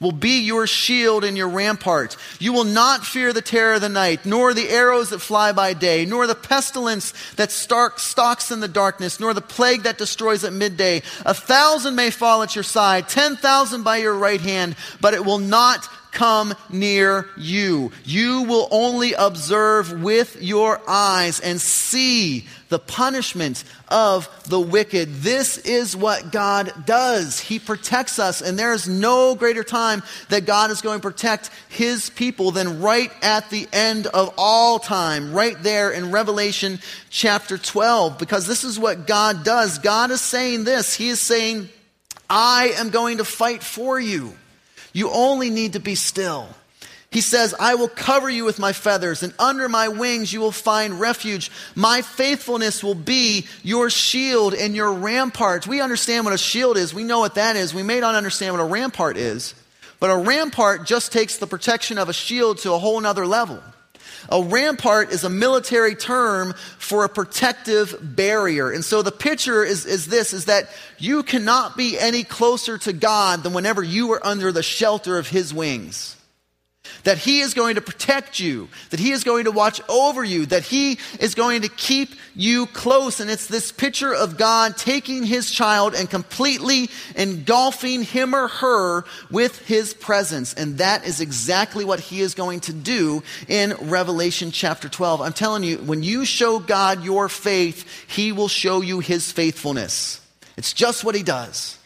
will be your shield and your rampart. You will not fear the terror of the night, nor the arrows that fly by day, nor the pestilence that stark, stalks in the darkness, nor the plague that destroys at midday. A thousand may fall at your side, ten thousand by your right hand, but it will not come near you. You will only observe with your eyes and see the punishment of the wicked. This is what God does. He protects us, and there is no greater time that God is going to protect his people than right at the end of all time, right there in Revelation chapter 12, because this is what God does. God is saying this He is saying, I am going to fight for you. You only need to be still. He says, I will cover you with my feathers, and under my wings you will find refuge. My faithfulness will be your shield and your rampart. We understand what a shield is. We know what that is. We may not understand what a rampart is, but a rampart just takes the protection of a shield to a whole nother level. A rampart is a military term for a protective barrier. And so the picture is, is this, is that you cannot be any closer to God than whenever you are under the shelter of his wings that He is going to protect you, that He is going to watch over you, that He is going to keep you close. And it's this picture of God taking His child and completely engulfing him or her with His presence. And that is exactly what He is going to do in Revelation chapter 12. I'm telling you, when you show God your faith, He will show you His faithfulness. It's just what He does.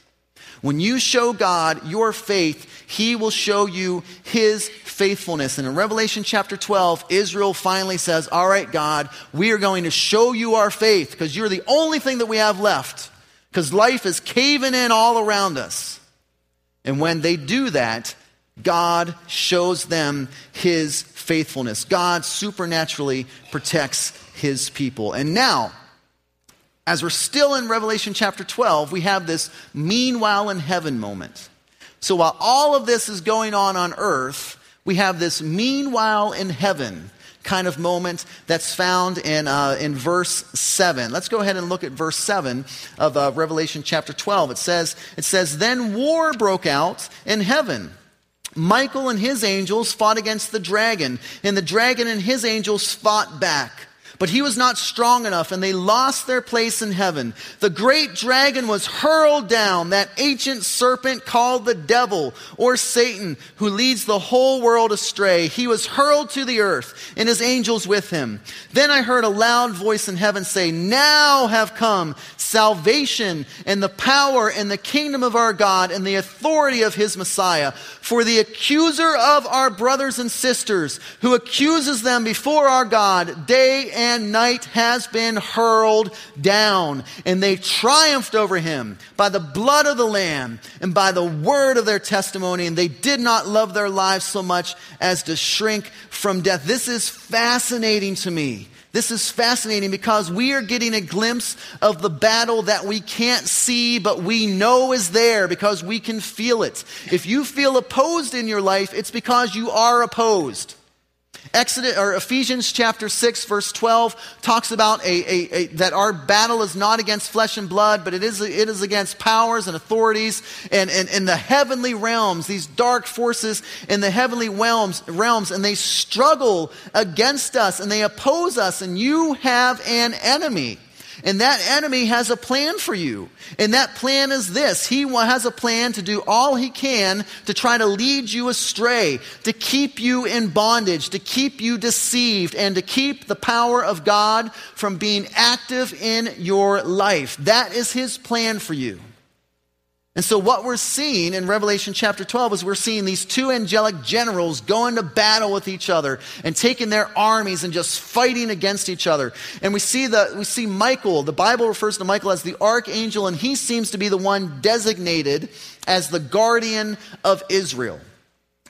When you show God your faith, He will show you His faithfulness. And in Revelation chapter 12, Israel finally says, All right, God, we are going to show you our faith because you're the only thing that we have left because life is caving in all around us. And when they do that, God shows them his faithfulness. God supernaturally protects his people. And now, as we're still in Revelation chapter 12, we have this meanwhile in heaven moment. So while all of this is going on on earth, we have this meanwhile in heaven kind of moment that's found in, uh, in verse 7. Let's go ahead and look at verse 7 of uh, Revelation chapter 12. It says, it says, Then war broke out in heaven. Michael and his angels fought against the dragon, and the dragon and his angels fought back. But he was not strong enough, and they lost their place in heaven. The great dragon was hurled down, that ancient serpent called the devil or Satan, who leads the whole world astray. He was hurled to the earth, and his angels with him. Then I heard a loud voice in heaven say, Now have come salvation and the power and the kingdom of our God and the authority of his Messiah. For the accuser of our brothers and sisters, who accuses them before our God day and and night has been hurled down. And they triumphed over him by the blood of the Lamb and by the word of their testimony. And they did not love their lives so much as to shrink from death. This is fascinating to me. This is fascinating because we are getting a glimpse of the battle that we can't see, but we know is there because we can feel it. If you feel opposed in your life, it's because you are opposed. Exodus or Ephesians chapter 6 verse 12 talks about a, a, a, that our battle is not against flesh and blood, but it is, it is against powers and authorities and, and the heavenly realms, these dark forces in the heavenly realms, realms, and they struggle against us and they oppose us, and you have an enemy. And that enemy has a plan for you. And that plan is this He has a plan to do all he can to try to lead you astray, to keep you in bondage, to keep you deceived, and to keep the power of God from being active in your life. That is his plan for you. And so, what we're seeing in Revelation chapter 12 is we're seeing these two angelic generals going to battle with each other and taking their armies and just fighting against each other. And we see, the, we see Michael, the Bible refers to Michael as the archangel, and he seems to be the one designated as the guardian of Israel.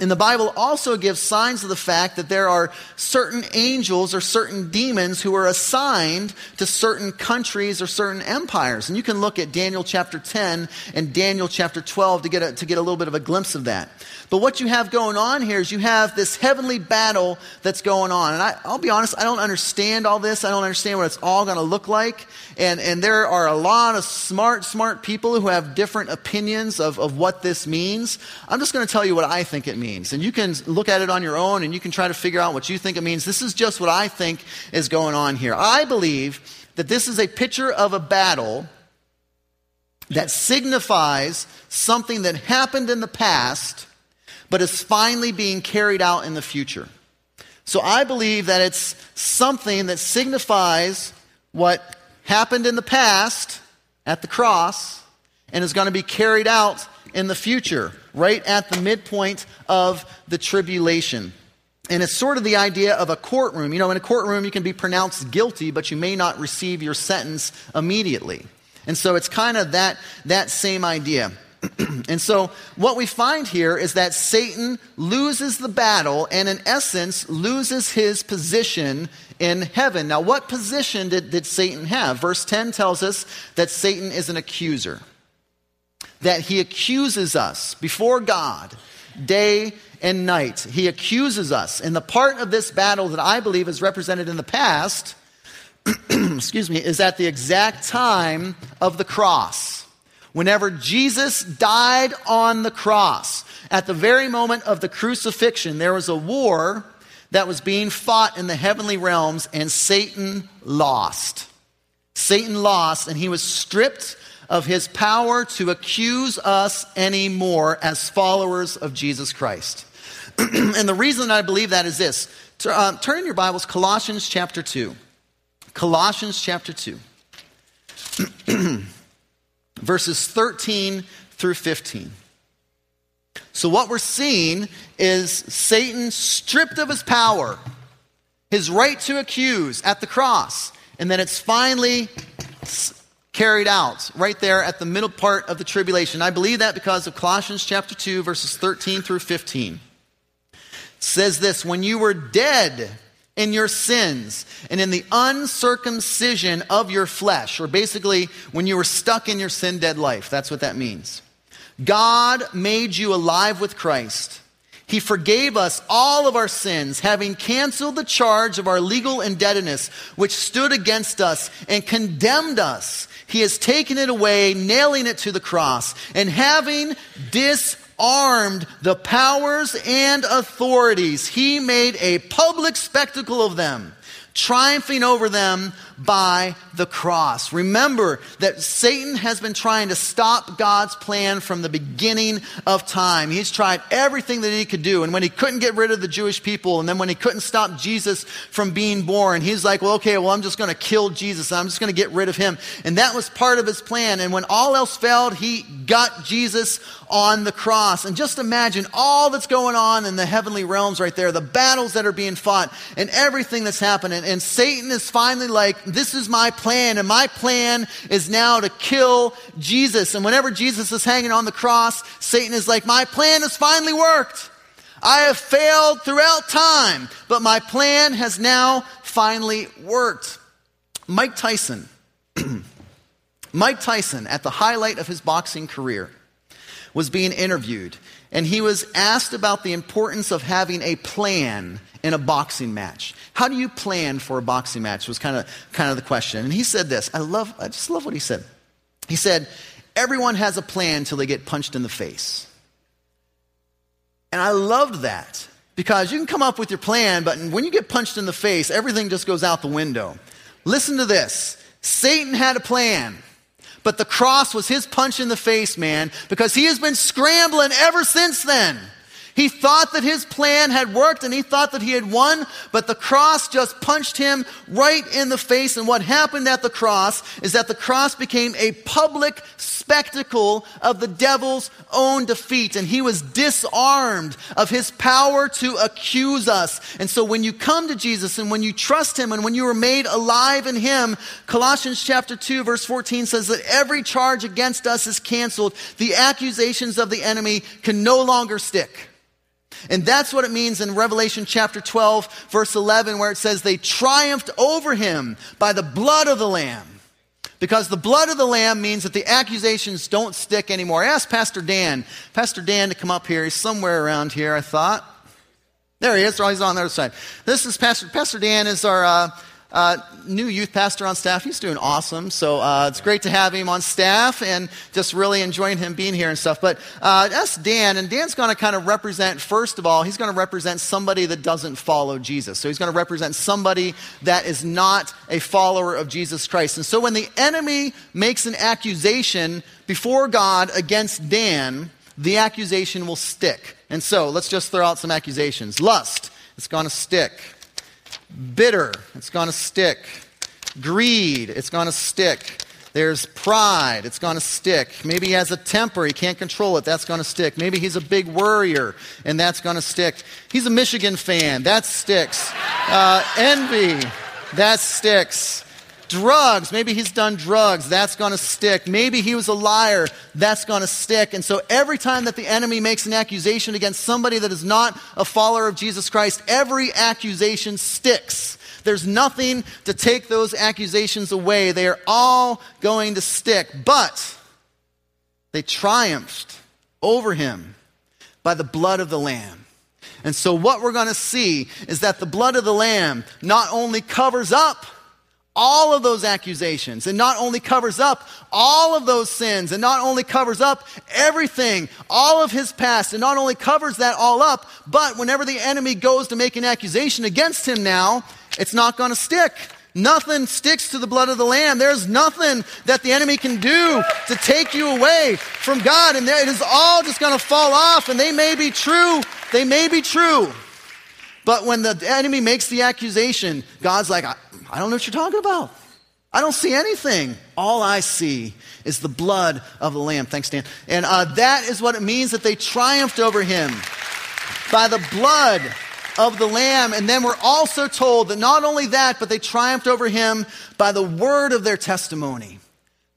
And the Bible also gives signs of the fact that there are certain angels or certain demons who are assigned to certain countries or certain empires. And you can look at Daniel chapter 10 and Daniel chapter 12 to get a, to get a little bit of a glimpse of that. But what you have going on here is you have this heavenly battle that's going on. And I, will be honest, I don't understand all this. I don't understand what it's all going to look like. And, and there are a lot of smart, smart people who have different opinions of, of what this means. I'm just going to tell you what I think it means. And you can look at it on your own and you can try to figure out what you think it means. This is just what I think is going on here. I believe that this is a picture of a battle that signifies something that happened in the past but is finally being carried out in the future. So I believe that it's something that signifies what happened in the past at the cross and is going to be carried out in the future, right at the midpoint of the tribulation. And it's sort of the idea of a courtroom. You know, in a courtroom, you can be pronounced guilty, but you may not receive your sentence immediately. And so it's kind of that, that same idea. and so, what we find here is that Satan loses the battle and, in essence, loses his position in heaven. Now, what position did, did Satan have? Verse 10 tells us that Satan is an accuser, that he accuses us before God day and night. He accuses us. And the part of this battle that I believe is represented in the past, excuse me, is at the exact time of the cross. Whenever Jesus died on the cross, at the very moment of the crucifixion, there was a war that was being fought in the heavenly realms, and Satan lost. Satan lost, and he was stripped of his power to accuse us anymore as followers of Jesus Christ. and the reason I believe that is this uh, turn in your Bibles, Colossians chapter 2. Colossians chapter 2. verses 13 through 15. So, what we're seeing is Satan stripped of his power, his right to accuse at the cross, and then it's finally carried out right there at the middle part of the tribulation. I believe that because of Colossians chapter 2, verses 13 through 15. It says this When you were dead, in your sins and in the uncircumcision of your flesh, or basically when you were stuck in your sin dead life. That's what that means. God made you alive with Christ. He forgave us all of our sins, having canceled the charge of our legal indebtedness, which stood against us and condemned us. He has taken it away, nailing it to the cross, and having disarmed the powers and authorities. He made a public spectacle of them, triumphing over them by the cross. Remember that Satan has been trying to stop God's plan from the beginning of time. He's tried everything that he could do. And when he couldn't get rid of the Jewish people, and then when he couldn't stop Jesus from being born, he's like, well, okay, well, I'm just going to kill Jesus. I'm just going to get rid of him. And that was part of his plan. And when all else failed, he got Jesus on the cross. And just imagine all that's going on in the heavenly realms right there, the battles that are being fought, and everything that's happening. And Satan is finally like, this is my plan, and my plan is now to kill Jesus. And whenever Jesus is hanging on the cross, Satan is like, my plan has finally worked. I have failed throughout time, but my plan has now finally worked. Mike Tyson, Mike Tyson, at the highlight of his boxing career, was being interviewed, and he was asked about the importance of having a plan in a boxing match. How do you plan for a boxing match? Was kind of kind of the question. And he said this. I love I just love what he said. He said, "Everyone has a plan until they get punched in the face." And I loved that because you can come up with your plan, but when you get punched in the face, everything just goes out the window. Listen to this. Satan had a plan. But the cross was his punch in the face, man, because he has been scrambling ever since then. He thought that his plan had worked and he thought that he had won, but the cross just punched him right in the face. And what happened at the cross is that the cross became a public spectacle of the devil's own defeat. And he was disarmed of his power to accuse us. And so when you come to Jesus and when you trust him and when you are made alive in him, Colossians chapter 2 verse 14 says that every charge against us is canceled. The accusations of the enemy can no longer stick. And that's what it means in Revelation chapter 12, verse 11, where it says, They triumphed over him by the blood of the Lamb. Because the blood of the Lamb means that the accusations don't stick anymore. I asked Pastor Dan, Pastor Dan to come up here. He's somewhere around here, I thought. There he is. He's on the other side. This is Pastor, Pastor Dan is our, uh, uh, new youth pastor on staff. He's doing awesome. So uh, it's great to have him on staff and just really enjoying him being here and stuff. But uh, that's Dan, and Dan's going to kind of represent, first of all, he's going to represent somebody that doesn't follow Jesus. So he's going to represent somebody that is not a follower of Jesus Christ. And so when the enemy makes an accusation before God against Dan, the accusation will stick. And so let's just throw out some accusations. Lust, it's going to stick. Bitter, it's going to stick. Greed, it's going to stick. There's pride, it's going to stick. Maybe he has a temper, he can't control it, that's going to stick. Maybe he's a big worrier, and that's going to stick. He's a Michigan fan, that sticks. Uh, envy, that sticks. Drugs, maybe he's done drugs, that's going to stick. Maybe he was a liar, that's going to stick. And so every time that the enemy makes an accusation against somebody that is not a follower of Jesus Christ, every accusation sticks. There's nothing to take those accusations away. They are all going to stick. But they triumphed over him by the blood of the Lamb. And so, what we're going to see is that the blood of the Lamb not only covers up all of those accusations and not only covers up all of those sins and not only covers up everything, all of his past, and not only covers that all up, but whenever the enemy goes to make an accusation against him now, it's not going to stick. Nothing sticks to the blood of the Lamb. There's nothing that the enemy can do to take you away from God. And it is all just going to fall off. And they may be true. They may be true. But when the enemy makes the accusation, God's like, I don't know what you're talking about. I don't see anything. All I see is the blood of the Lamb. Thanks, Dan. And uh, that is what it means that they triumphed over him by the blood of the Lamb. And then we're also told that not only that, but they triumphed over him by the word of their testimony.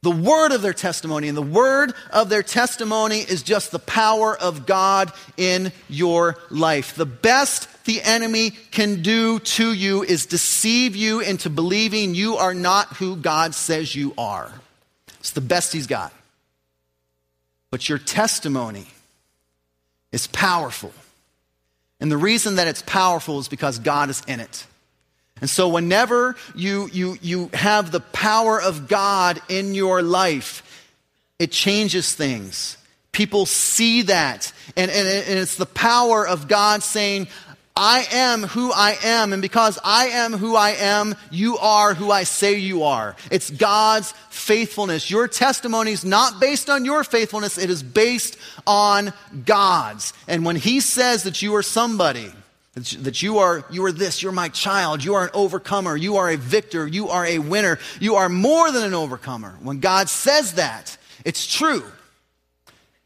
The word of their testimony. And the word of their testimony is just the power of God in your life. The best the enemy can do to you is deceive you into believing you are not who God says you are. It's the best he's got. But your testimony is powerful. And the reason that it's powerful is because God is in it. And so, whenever you, you, you have the power of God in your life, it changes things. People see that. And, and, and it's the power of God saying, I am who I am, and because I am who I am, you are who I say you are. It's God's faithfulness. Your testimony is not based on your faithfulness, it is based on God's. And when He says that you are somebody, that you are, you are this, you're my child, you are an overcomer, you are a victor, you are a winner, you are more than an overcomer. When God says that, it's true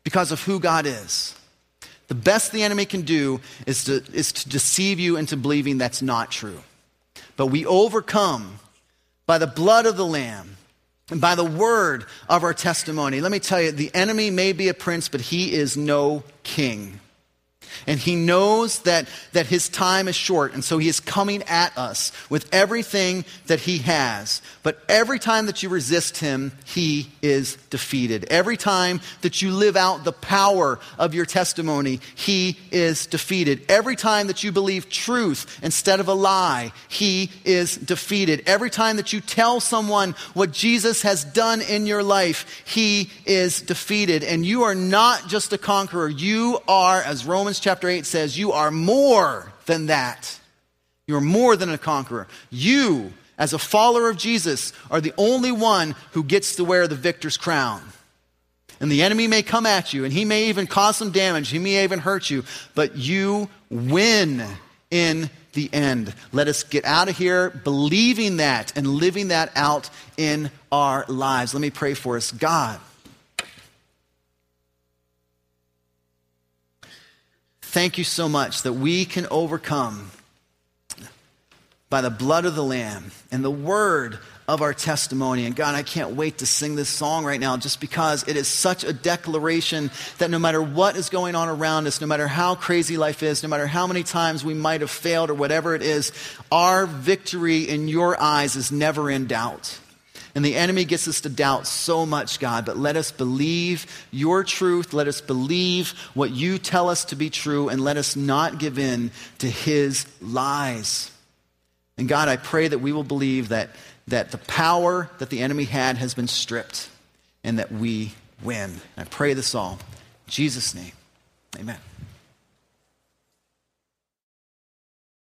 because of who God is. The best the enemy can do is to, is to deceive you into believing that's not true. But we overcome by the blood of the Lamb and by the word of our testimony. Let me tell you, the enemy may be a prince, but he is no king. And he knows that, that his time is short, and so he is coming at us with everything that he has. But every time that you resist him, he is defeated. Every time that you live out the power of your testimony, he is defeated. Every time that you believe truth instead of a lie, he is defeated. Every time that you tell someone what Jesus has done in your life, he is defeated. And you are not just a conqueror, you are, as Romans chapter 8 says, you are more than that. You are more than a conqueror. You, as a follower of Jesus, are the only one who gets to wear the victor's crown. And the enemy may come at you, and he may even cause some damage, he may even hurt you, but you win in the end. Let us get out of here believing that and living that out in our lives. Let me pray for us. God, thank you so much that we can overcome by the blood of the Lamb and the word of our testimony. And God, I can't wait to sing this song right now just because it is such a declaration that no matter what is going on around us, no matter how crazy life is, no matter how many times we might have failed or whatever it is, our victory in your eyes is never in doubt. And the enemy gets us to doubt so much, God, but let us believe your truth. Let us believe what you tell us to be true, and let us not give in to his lies. And God, I pray that we will believe that, that the power that the enemy had has been stripped and that we win. I pray this all. In Jesus' name, amen.